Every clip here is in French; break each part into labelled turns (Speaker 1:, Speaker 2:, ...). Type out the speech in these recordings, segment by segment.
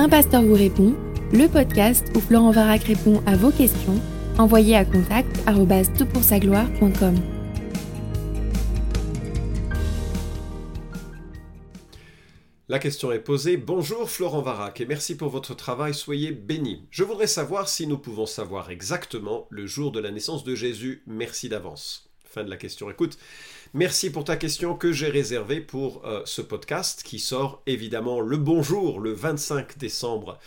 Speaker 1: Un pasteur vous répond, le podcast où Florent Varac répond à vos questions, envoyez à contact gloire.com
Speaker 2: La question est posée. Bonjour Florent Varac et merci pour votre travail, soyez béni. Je voudrais savoir si nous pouvons savoir exactement le jour de la naissance de Jésus. Merci d'avance. Fin de la question. Écoute, merci pour ta question que j'ai réservée pour euh, ce podcast qui sort évidemment le bonjour le 25 décembre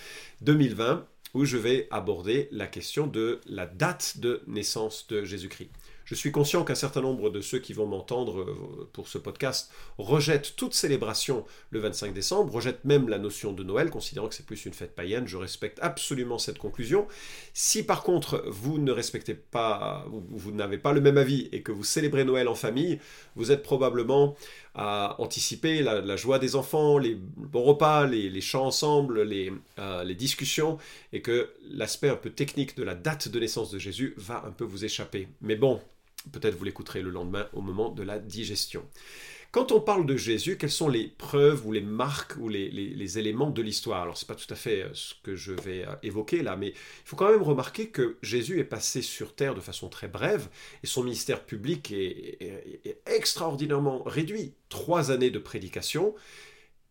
Speaker 2: 2020 où je vais aborder la question de la date de naissance de Jésus-Christ. Je suis conscient qu'un certain nombre de ceux qui vont m'entendre euh, pour ce podcast rejettent toute célébration le 25 décembre, rejettent même la notion de Noël, considérant que c'est plus une fête païenne. Je respecte absolument cette conclusion. Si par contre vous ne respectez pas, vous n'avez pas le même avis et que vous célébrez Noël en famille, vous êtes probablement à anticiper la, joie des enfants, les bons repas, les, chants ensemble, les, euh, les discussions, et que l'aspect un peu technique de la date de naissance de Jésus va un peu vous échapper. Mais bon, Peut-être vous l'écouterez le lendemain au moment de la digestion. Quand on parle de Jésus, quelles sont les preuves ou les marques ou les, éléments de l'histoire? Alors, ce n'est pas tout à fait euh, ce que je vais euh, évoquer là, mais il faut quand même remarquer que Jésus est passé sur terre de façon très brève et son ministère public est, extraordinairement réduit. Trois années de prédication.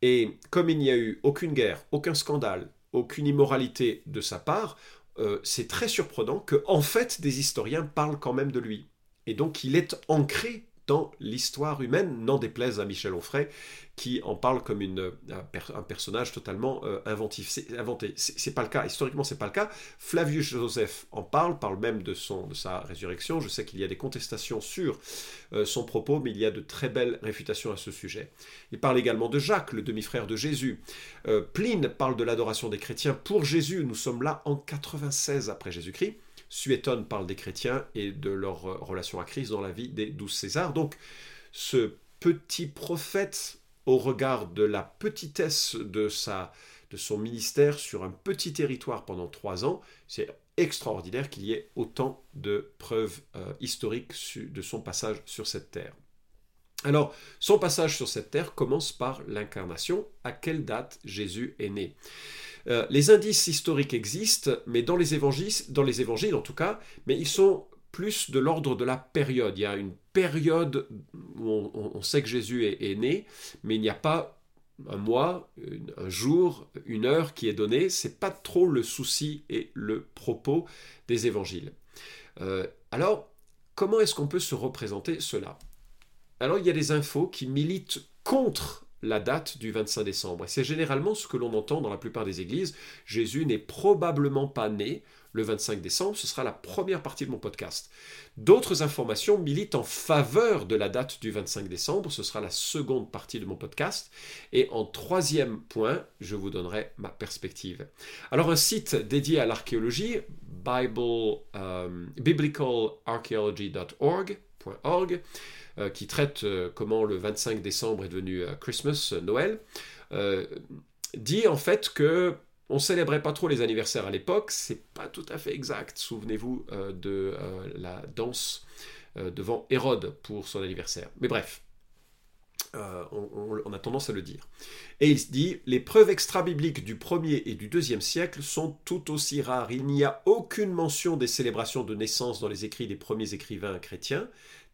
Speaker 2: Et comme il n'y a eu aucune guerre, aucun scandale, aucune immoralité de sa part, euh, c'est très surprenant que, en fait, des historiens parlent quand même de lui. Et donc il est ancré dans l'histoire humaine, n'en déplaise à Michel Onfray, qui en parle comme une, un, personnage totalement euh, inventif. C'est inventé. C'est pas le cas. Historiquement, c'est pas le cas. Flavius Joseph en parle, parle même de, son, de sa résurrection. Je sais qu'il y a des contestations sur euh, son propos, mais il y a de très belles réfutations à ce sujet. Il parle également de Jacques, le demi-frère de Jésus. Euh, Pline parle de l'adoration des chrétiens pour Jésus. Nous sommes là en 96 après Jésus-Christ. Suétone parle des chrétiens et de leur euh, relation à Christ dans la vie des douze Césars. Donc, ce petit prophète, au regard de la petitesse de, sa, de son ministère sur un petit territoire pendant trois ans, c'est extraordinaire qu'il y ait autant de preuves euh, historiques de son passage sur cette terre. Alors, son passage sur cette terre commence par l'incarnation. À quelle date Jésus est né? Euh, les indices historiques existent, mais dans les évangiles, dans les évangiles en tout cas, mais ils sont plus de l'ordre de la période. Il y a une période où on, sait que Jésus est, né, mais il n'y a pas un mois, un jour, une heure qui est donné. C'est pas trop le souci et le propos des évangiles. Euh, alors, comment est-ce qu'on peut se représenter cela? Alors, il y a des infos qui militent contre la date du 25 décembre. Et c'est généralement ce que l'on entend dans la plupart des églises. Jésus n'est probablement pas né le 25 décembre, ce sera la première partie de mon podcast. D'autres informations militent en faveur de la date du 25 décembre, ce sera la seconde partie de mon podcast. Et en troisième point, je vous donnerai ma perspective. Alors un site dédié à l'archéologie, Bible, euh, qui traite euh, comment le 25 décembre est devenu euh, Christmas, Noël, dit en fait que on célébrait pas trop les anniversaires à l'époque, c'est pas tout à fait exact. Souvenez-vous de la danse devant Hérode pour son anniversaire. Mais bref, on, a tendance à le dire. Et il dit les preuves extra-bibliques du 1er et du 2e siècle sont tout aussi rares. Il n'y a aucune mention des célébrations de naissance dans les écrits des premiers écrivains chrétiens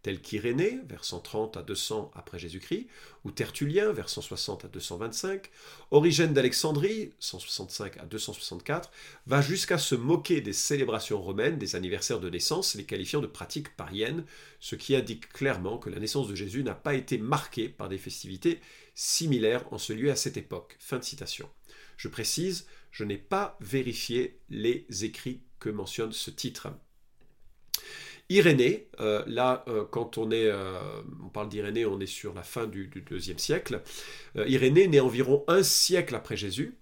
Speaker 2: tels qu'Irénée, vers 130 à 200 après Jésus-Christ, ou Tertullien, vers 160 à 225, Origène d'Alexandrie, 165 à 264, va jusqu'à se moquer des célébrations romaines, des anniversaires de naissance, les qualifiant de pratiques pariennes, ce qui indique clairement que la naissance de Jésus n'a pas été marquée par des festivités similaires en ce lieu à cette époque. Fin de citation. Je précise, je n'ai pas vérifié les écrits que mentionne ce titre. Irénée, euh, là, euh, quand on est, euh, parle d'Irénée, on est sur la fin du, deuxième siècle. Irénée, né environ un siècle après Jésus,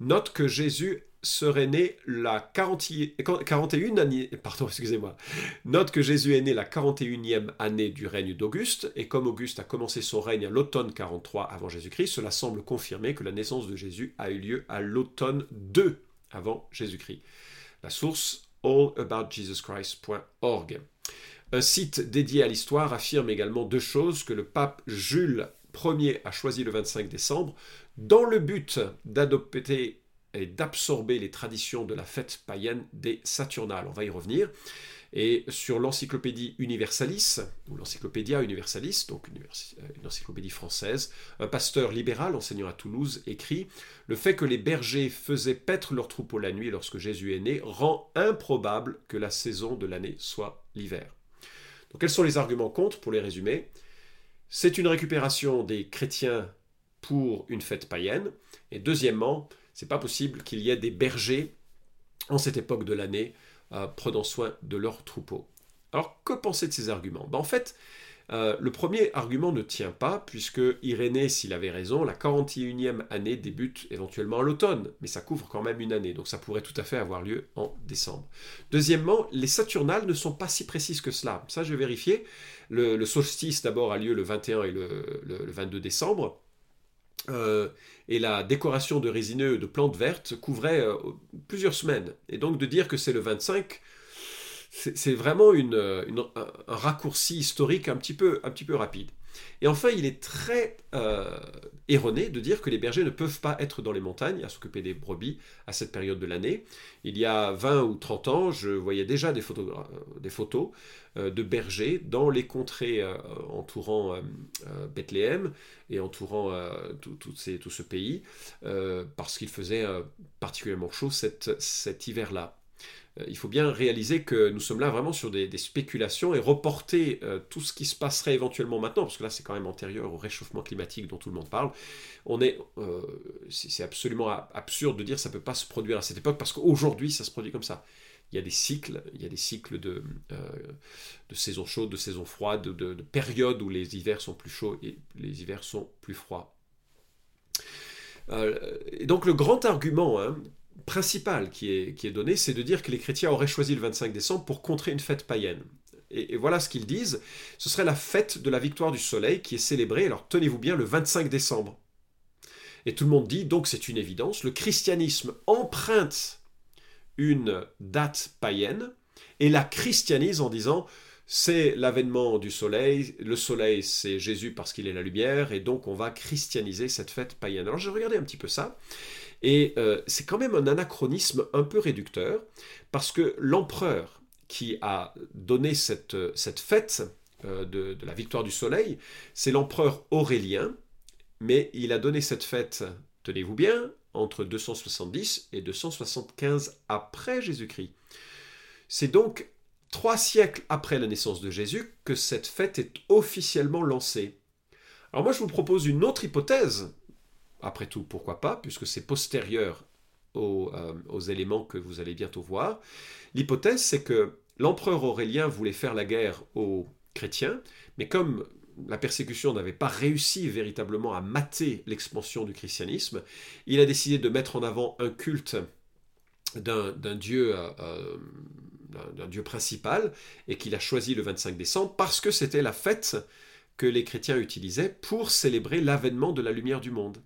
Speaker 2: note que Jésus serait né la 41 année, pardon, excusez-moi, note que Jésus est né la 41e année du règne d'Auguste, et comme Auguste a commencé son règne à l'automne 43 avant Jésus-Christ, cela semble confirmer que la naissance de Jésus a eu lieu à l'automne 2 avant Jésus-Christ. La source Un site dédié à l'histoire affirme également deux choses que le pape Jules Ier a choisi le 25 décembre dans le but d'adopter et d'absorber les traditions de la fête païenne des Saturnales. On va y revenir. Et sur l'encyclopédie Universalis, ou l'encyclopédia Universalis, donc euh, une encyclopédie française, un pasteur libéral enseignant à Toulouse écrit Le fait que les bergers faisaient paître leurs troupeaux la nuit lorsque Jésus est né rend improbable que la saison de l'année soit l'hiver. Donc quels sont les arguments contre pour les résumer? C'est une récupération des chrétiens pour une fête païenne. Et deuxièmement, c'est pas possible qu'il y ait des bergers en cette époque de l'année euh, prenant soin de leurs troupeaux. Alors, que penser de ces arguments? Ben, En fait, euh, le premier argument ne tient pas, puisque Irénée, s'il avait raison, la 41e année débute éventuellement à l'automne, mais ça couvre quand même une année, donc ça pourrait tout à fait avoir lieu en décembre. Deuxièmement, les Saturnales ne sont pas si précises que cela. Ça, je vais vérifier. Le, solstice, d'abord, a lieu le 21 et le, 22 décembre. Euh, et la décoration de résineux de plantes vertes couvrait plusieurs semaines. Et donc de dire que c'est le 25, c'est vraiment un raccourci historique un petit peu, un petit peu rapide. Et enfin, il est très euh, erroné de dire que les bergers ne peuvent pas être dans les montagnes à s'occuper des brebis à cette période de l'année. Il y a 20 ou 30 ans, je voyais déjà des photos, euh, photos euh, de bergers dans les contrées entourant Bethléem et entourant tout, ce pays, parce qu'il faisait particulièrement chaud cet hiver-là. Euh, il faut bien réaliser que nous sommes là vraiment sur des, spéculations et reporter euh, tout ce qui se passerait éventuellement maintenant, parce que là c'est quand même antérieur au réchauffement climatique dont tout le monde parle. On est, euh, c'est absolument absurde de dire ça ne peut pas se produire à cette époque, parce qu'aujourd'hui ça se produit comme ça. Il y a des cycles, il y a des cycles de, de saison chaude, de saison froide, de, de périodes où les hivers sont plus chauds et les hivers sont plus froids. et donc le grand argument hein, principal qui est, qui donné, c'est de dire que les chrétiens auraient choisi le 25 décembre pour contrer une fête païenne. Et, voilà ce qu'ils disent. Ce serait la fête de la victoire du soleil qui est célébrée, alors tenez-vous bien, le 25 décembre. Et tout le monde dit, donc c'est une évidence, le christianisme emprunte une date païenne et la christianise en disant c'est l'avènement du soleil, le soleil c'est Jésus parce qu'il est la lumière, et donc on va christianiser cette fête païenne. Alors j'ai regardé un petit peu ça, et euh, c'est quand même un anachronisme un peu réducteur, parce que l'empereur qui a donné cette, cette fête euh, de, la victoire du soleil, c'est l'empereur Aurélien, mais il a donné cette fête, tenez-vous bien, entre 270 et 275 après Jésus-Christ. C'est donc trois siècles après la naissance de Jésus que cette fête est officiellement lancée. Alors moi je vous propose une autre hypothèse après tout, pourquoi pas, puisque c'est postérieur euh, aux, éléments que vous allez bientôt voir. L'hypothèse, c'est que l'empereur Aurélien voulait faire la guerre aux chrétiens, mais comme la persécution n'avait pas réussi véritablement à mater l'expansion du christianisme, il a décidé de mettre en avant un culte d'un dieu, euh, euh, d'un dieu principal, et qu'il a choisi le 25 décembre parce que c'était la fête que les chrétiens utilisaient pour célébrer l'avènement de la lumière du monde.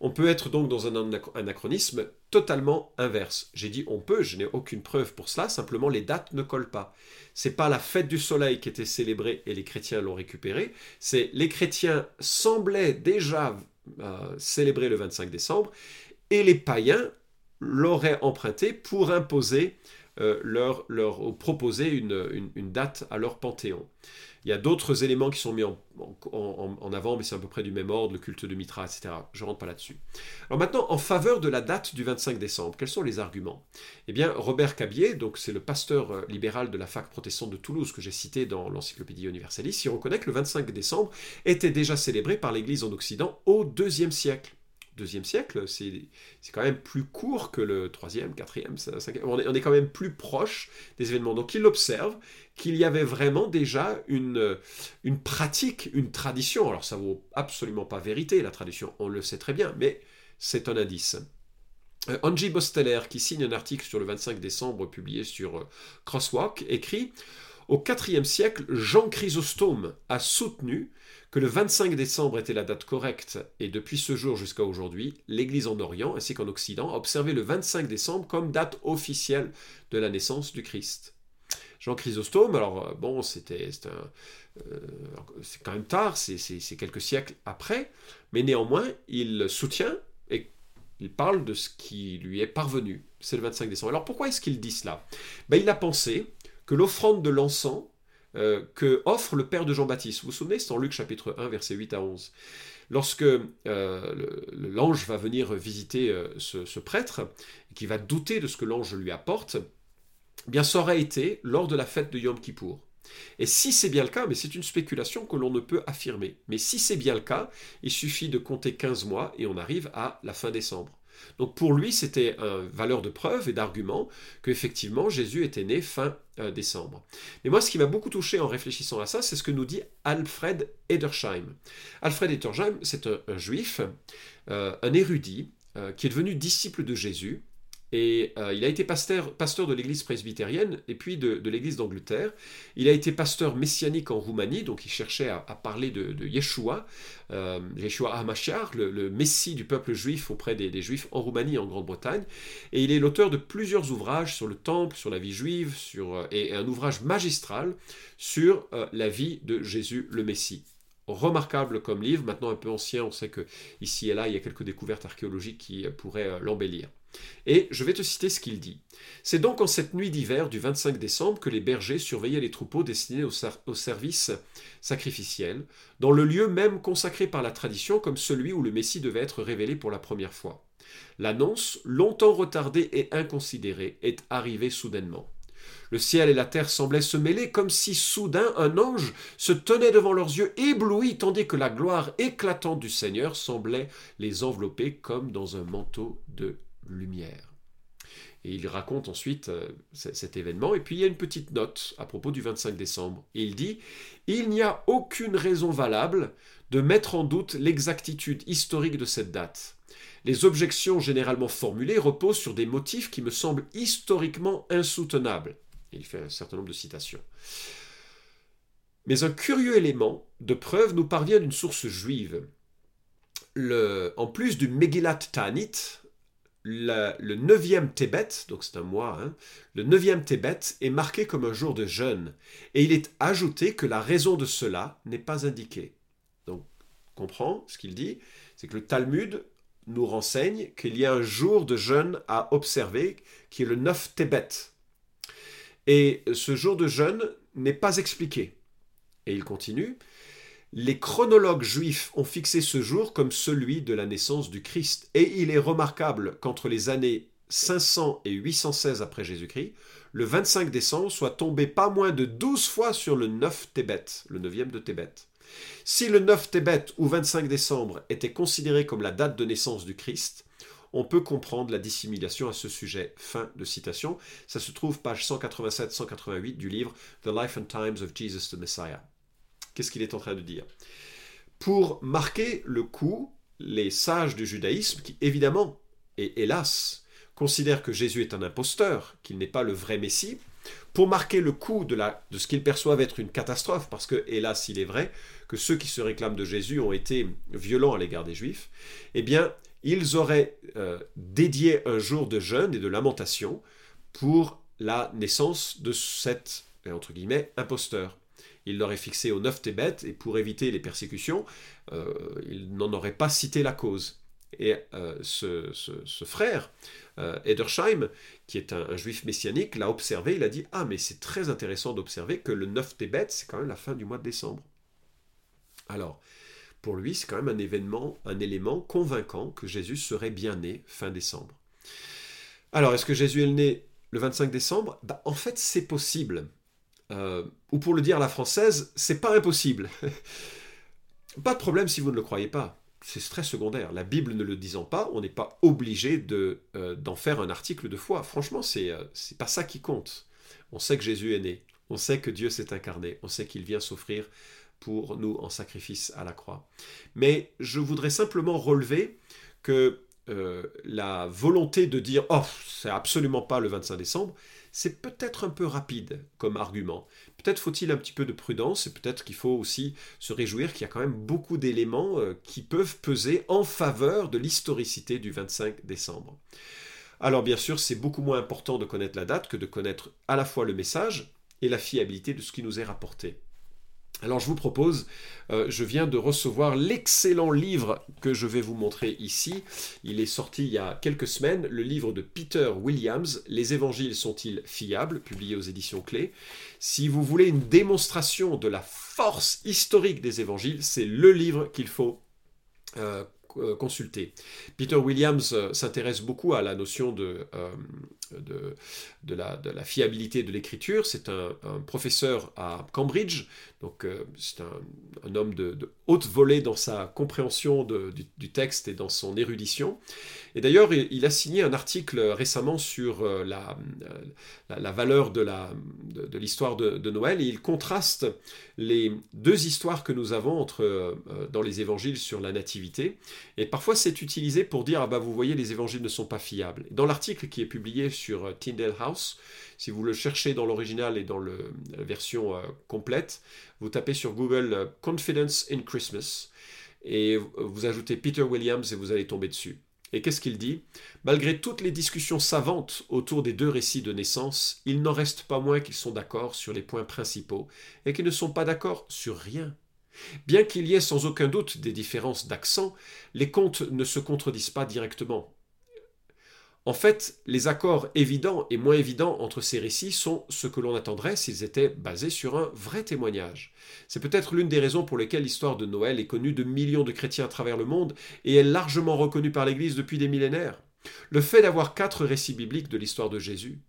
Speaker 2: On peut être donc dans un anachronisme totalement inverse. J'ai dit on peut, je n'ai aucune preuve pour cela, simplement les dates ne collent pas. C'est pas la fête du soleil qui était célébrée et les chrétiens l'ont récupérée, c'est les chrétiens semblaient déjà euh, célébrer le 25 décembre et les païens l'auraient emprunté pour imposer euh, leur, leur proposer une, date à leur panthéon. Il y a d'autres éléments qui sont mis en, avant, mais c'est à peu près du même ordre, le culte de Mitra, etc. Je ne rentre pas là-dessus. Alors maintenant, en faveur de la date du 25 décembre, quels sont les arguments? Eh bien, Robert Cabier, donc c'est le pasteur euh, libéral de la fac protestante de Toulouse que j'ai cité dans l'Encyclopédie Universalis, il reconnaît que le 25 décembre était déjà célébré par l'Église en Occident au IIe siècle deuxième siècle, c'est quand même plus court que le troisième, quatrième, cinquième. On est, quand même plus proche des événements. Donc il observe qu'il y avait vraiment déjà une, une pratique, une tradition. Alors ça vaut absolument pas vérité, la tradition, on le sait très bien, mais c'est un indice. Euh, Angie Bosteller, qui signe un article sur le 25 décembre publié sur euh, Crosswalk, écrit Au IVe siècle, Jean Chrysostome a soutenu que le 25 décembre était la date correcte, et depuis ce jour jusqu'à aujourd'hui, l'Église en Orient ainsi qu'en Occident a observé le 25 décembre comme date officielle de la naissance du Christ. Jean Chrysostome, alors euh, bon, c'était euh, c'est quand même tard, c'est quelques siècles après, mais néanmoins, il soutient, et Il parle de ce qui lui est parvenu. C'est le 25 décembre. Alors pourquoi est-ce qu'il dit cela? Ben, Il a pensé que l'offrande de l'encens euh, que offre le père de Jean-Baptiste, vous vous souvenez, c'est en Luc chapitre 1, versets 8 à 11. Lorsque euh, l'ange va venir visiter euh, ce, prêtre, qui va douter de ce que l'ange lui apporte, eh bien ça aurait été lors de la fête de Yom Kippour. Et si c'est bien le cas, mais c'est une spéculation que l'on ne peut affirmer, mais si c'est bien le cas, il suffit de compter 15 mois et on arrive à la fin décembre. Donc pour lui, c'était une valeur de preuve et d'argument qu'effectivement Jésus était né fin euh, décembre. Mais moi, ce qui m'a beaucoup touché en réfléchissant à ça, c'est ce que nous dit Alfred Edersheim. Alfred Edersheim, c'est un, juif, euh, un érudit, euh, qui est devenu disciple de Jésus et euh, il a été pasteur, pasteur de l'église presbytérienne et puis de, l'église d'Angleterre. Il a été pasteur messianique en Roumanie, donc il cherchait à, parler de, Yeshua, euh, Yeshua HaMashiach, le, messie du peuple juif auprès des, juifs en Roumanie et en Grande-Bretagne. Et il est l'auteur de plusieurs ouvrages sur le temple, sur la vie juive, sur, euh, et un ouvrage magistral sur la vie de Jésus le Messie remarquable comme livre, maintenant un peu ancien, on sait que ici et là il y a quelques découvertes archéologiques qui pourraient l'embellir. Et je vais te citer ce qu'il dit. C'est donc en cette nuit d'hiver du 25 décembre que les bergers surveillaient les troupeaux destinés au, service sacrificiel, dans le lieu même consacré par la tradition comme celui où le Messie devait être révélé pour la première fois. L'annonce, longtemps retardée et inconsidérée, est arrivée soudainement. Le ciel et la terre semblaient se mêler comme si soudain un ange se tenait devant leurs yeux éblouis tandis que la gloire éclatante du Seigneur semblait les envelopper comme dans un manteau de lumière. Et il raconte ensuite euh, cet événement. Et puis il y a une petite note à propos du 25 décembre. Il dit Il n'y a aucune raison valable de mettre en doute l'exactitude historique de cette date. Les objections généralement formulées reposent sur des motifs qui me semblent historiquement insoutenables. Il fait un certain nombre de citations. Mais un curieux élément de preuve nous parvient d'une source juive. En plus du Megillat Ta'anit, le neuvième Tébet, donc c'est un mois, hein, le neuvième Tébet est marqué comme un jour de jeûne, et il est ajouté que la raison de cela n'est pas indiquée. Donc, comprend ce qu'il dit, c'est que le Talmud nous renseigne qu'il y a un jour de jeûne à observer, qui est le 9 Tébet. Et ce jour de jeûne n'est pas expliqué. Et il continue, les chronologues juifs ont fixé ce jour comme celui de la naissance du Christ, et il est remarquable qu'entre les années 500 et 816 après Jésus-Christ, le 25 décembre soit tombé pas moins de 12 fois sur le 9 Tébet, le 9e de Tébet. Si le 9 Tébet ou 25 décembre était considéré comme la date de naissance du Christ, on peut comprendre la dissimulation à ce sujet. Fin de citation. Ça se trouve page 187-188 du livre The Life and Times of Jesus the Messiah. Qu'est-ce qu'il est en train de dire? Pour marquer le coup, les sages du judaïsme, qui évidemment, et hélas, considèrent que Jésus est un imposteur, qu'il n'est pas le vrai Messie, pour marquer le coup de, de ce qu'ils perçoivent être une catastrophe, parce que, hélas, il est vrai que ceux qui se réclament de Jésus ont été violents à l'égard des Juifs, eh bien, ils auraient euh, dédié un jour de jeûne et de lamentation pour la naissance de cet, entre guillemets, imposteur il l'aurait fixé au 9 Tébet, et pour éviter les persécutions, euh, il n'en aurait pas cité la cause. Et euh, ce, frère, euh, Edersheim, qui est un, juif messianique, l'a observé, il a dit Ah, mais c'est très intéressant d'observer que le 9 Tébet, c'est quand même la fin du mois de décembre. Alors, pour lui, c'est quand même un événement, un élément convaincant que Jésus serait bien né fin décembre. Alors, est-ce que Jésus est né le 25 décembre? Bah, En fait, c'est possible. Euh, ou pour le dire la française, c'est pas impossible. pas de problème si vous ne le croyez pas. C'est très secondaire. La Bible ne le disant pas, on n'est pas obligé de, euh, d'en faire un article de foi. Franchement, c'est, euh, pas ça qui compte. On sait que Jésus est né. On sait que Dieu s'est incarné. On sait qu'il vient s'offrir pour nous en sacrifice à la croix. Mais je voudrais simplement relever que la volonté de dire oh c'est absolument pas le 25 décembre c'est peut-être un peu rapide comme argument. Peut-être faut-il un petit peu de prudence et peut-être qu'il faut aussi se réjouir qu'il y a quand même beaucoup d'éléments euh, qui peuvent peser en faveur de l'historicité du 25 décembre. Alors bien sûr, c'est beaucoup moins important de connaître la date que de connaître à la fois le message et la fiabilité de ce qui nous est rapporté. Alors je vous propose, euh, je viens de recevoir l'excellent livre que je vais vous montrer ici. Il est sorti il y a quelques semaines, le livre de Peter Williams, Les évangiles sont-ils fiables, publié aux éditions Clés. Si vous voulez une démonstration de la force historique des évangiles, c'est le livre qu'il faut euh, euh, consulter. Peter Williams s'intéresse beaucoup à la notion de, de, la, fiabilité de l'écriture. C'est un, professeur à Cambridge, donc euh, c'est un, homme de, haute volée dans sa compréhension du, texte et dans son érudition. Et d'ailleurs, il, a signé un article récemment sur euh, la, la, valeur de l'histoire de, Noël et il contraste les deux histoires que nous avons entre, euh, dans les évangiles sur la nativité. Et parfois, c'est utilisé pour dire, ah bah vous voyez, les évangiles ne sont pas fiables. Dans l'article qui est publié sur euh, Tyndale House. Si vous le cherchez dans l'original et dans la version euh, complète, vous tapez sur Google euh, Confidence in Christmas et vous ajoutez Peter Williams et vous allez tomber dessus. Et qu'est-ce qu'il dit? Malgré toutes les discussions savantes autour des deux récits de naissance, il n'en reste pas moins qu'ils sont d'accord sur les points principaux et qu'ils ne sont pas d'accord sur rien. Bien qu'il y ait sans aucun doute des différences d'accent, les contes ne se contredisent pas directement. En fait, les accords évidents et moins évidents entre ces récits sont ce que l'on attendrait s'ils étaient basés sur un vrai témoignage. C'est peut-être l'une des raisons pour lesquelles l'histoire de Noël est connue de millions de chrétiens à travers le monde et est largement reconnue par l'Église depuis des millénaires. Le fait d'avoir quatre récits bibliques de l'histoire de Jésus,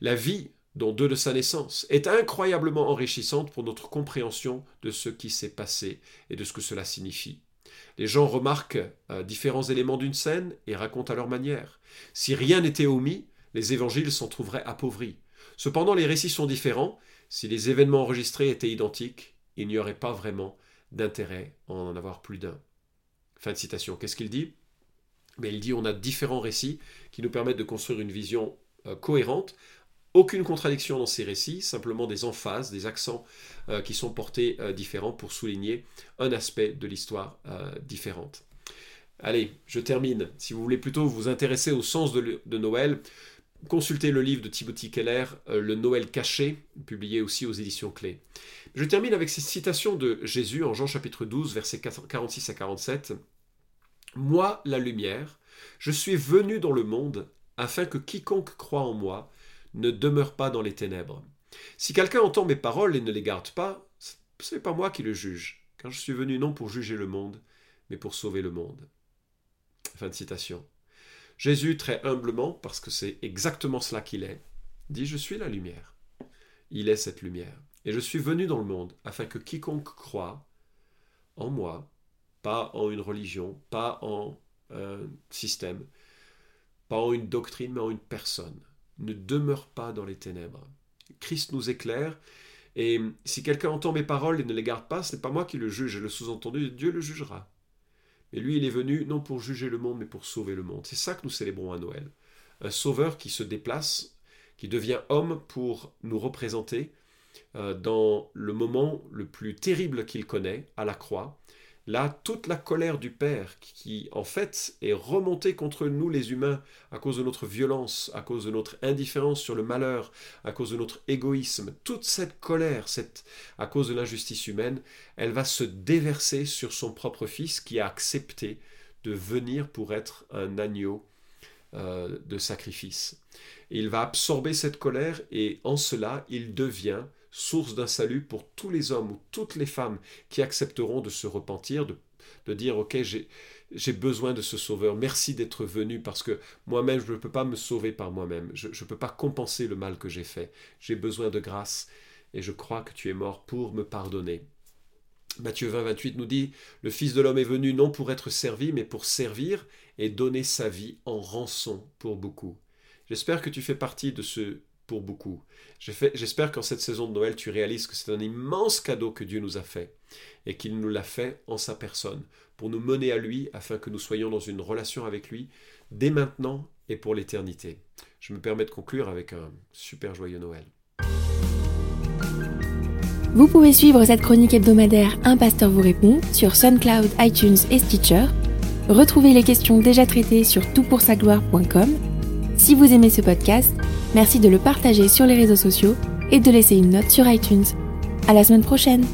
Speaker 2: la vie dont deux de sa naissance, est incroyablement enrichissante pour notre compréhension de ce qui s'est passé et de ce que cela signifie. Les gens remarquent euh, différents éléments d'une scène et racontent à leur manière. Si rien n'était omis, les évangiles s'en trouveraient appauvris. Cependant, les récits sont différents. Si les événements enregistrés étaient identiques, il n'y aurait pas vraiment d'intérêt à en avoir plus d'un. Fin de citation. Qu'est-ce qu'il dit? Mais il dit on a différents récits qui nous permettent de construire une vision euh, cohérente aucune contradiction dans ces récits, simplement des emphases, des accents euh, qui sont portés euh, différents pour souligner un aspect de l'histoire euh, différente. Allez, je termine. Si vous voulez plutôt vous intéresser au sens de, Noël, consultez le livre de Timothy Keller, Le Noël caché, publié aussi aux éditions Clés. Je termine avec cette citation de Jésus en Jean chapitre 12, versets 46 à 47. Moi, la lumière, je suis venu dans le monde afin que quiconque croit en moi ne demeure pas dans les ténèbres. Si quelqu'un entend mes paroles et ne les garde pas, ce n'est pas moi qui le juge, car je suis venu non pour juger le monde, mais pour sauver le monde. Fin de citation. Jésus, très humblement, parce que c'est exactement cela qu'il est, dit Je suis la lumière. Il est cette lumière. Et je suis venu dans le monde afin que quiconque croit en moi, pas en une religion, pas en un système, pas en une doctrine, mais en une personne, ne demeure pas dans les ténèbres. Christ nous éclaire, et si quelqu'un entend mes paroles et ne les garde pas, ce n'est pas moi qui le juge, le sous-entendu, Dieu le jugera. Mais lui, il est venu non pour juger le monde, mais pour sauver le monde. C'est ça que nous célébrons à Noël. Un sauveur qui se déplace, qui devient homme pour nous représenter euh, dans le moment le plus terrible qu'il connaît, à la croix, Là, toute la colère du Père, qui en fait est remontée contre nous les humains à cause de notre violence, à cause de notre indifférence sur le malheur, à cause de notre égoïsme, toute cette colère, à cause de l'injustice humaine, elle va se déverser sur son propre Fils qui a accepté de venir pour être un agneau euh, de sacrifice. il va absorber cette colère et en cela, il devient source d'un salut pour tous les hommes ou toutes les femmes qui accepteront de se repentir, de, dire ok j'ai besoin de ce sauveur, merci d'être venu parce que moi-même je ne peux pas me sauver par moi-même, je ne peux pas compenser le mal que j'ai fait, j'ai besoin de grâce et je crois que tu es mort pour me pardonner. Matthieu 20, 28 nous dit Le Fils de l'homme est venu non pour être servi, mais pour servir et donner sa vie en rançon pour beaucoup. J'espère que tu fais partie de ce pour beaucoup. J'espère qu'en cette saison de Noël, tu réalises que c'est un immense cadeau que Dieu nous a fait et qu'il nous l'a fait en sa personne pour nous mener à lui afin que nous soyons dans une relation avec lui dès maintenant et pour l'éternité. Je me permets de conclure avec un super joyeux Noël.
Speaker 1: Vous pouvez suivre cette chronique hebdomadaire Un pasteur vous répond sur SoundCloud, iTunes et Stitcher. Retrouvez les questions déjà traitées sur toutpoursagloire.com. Si vous aimez ce podcast, Merci de le partager sur les réseaux sociaux et de laisser une note sur iTunes. À la semaine prochaine!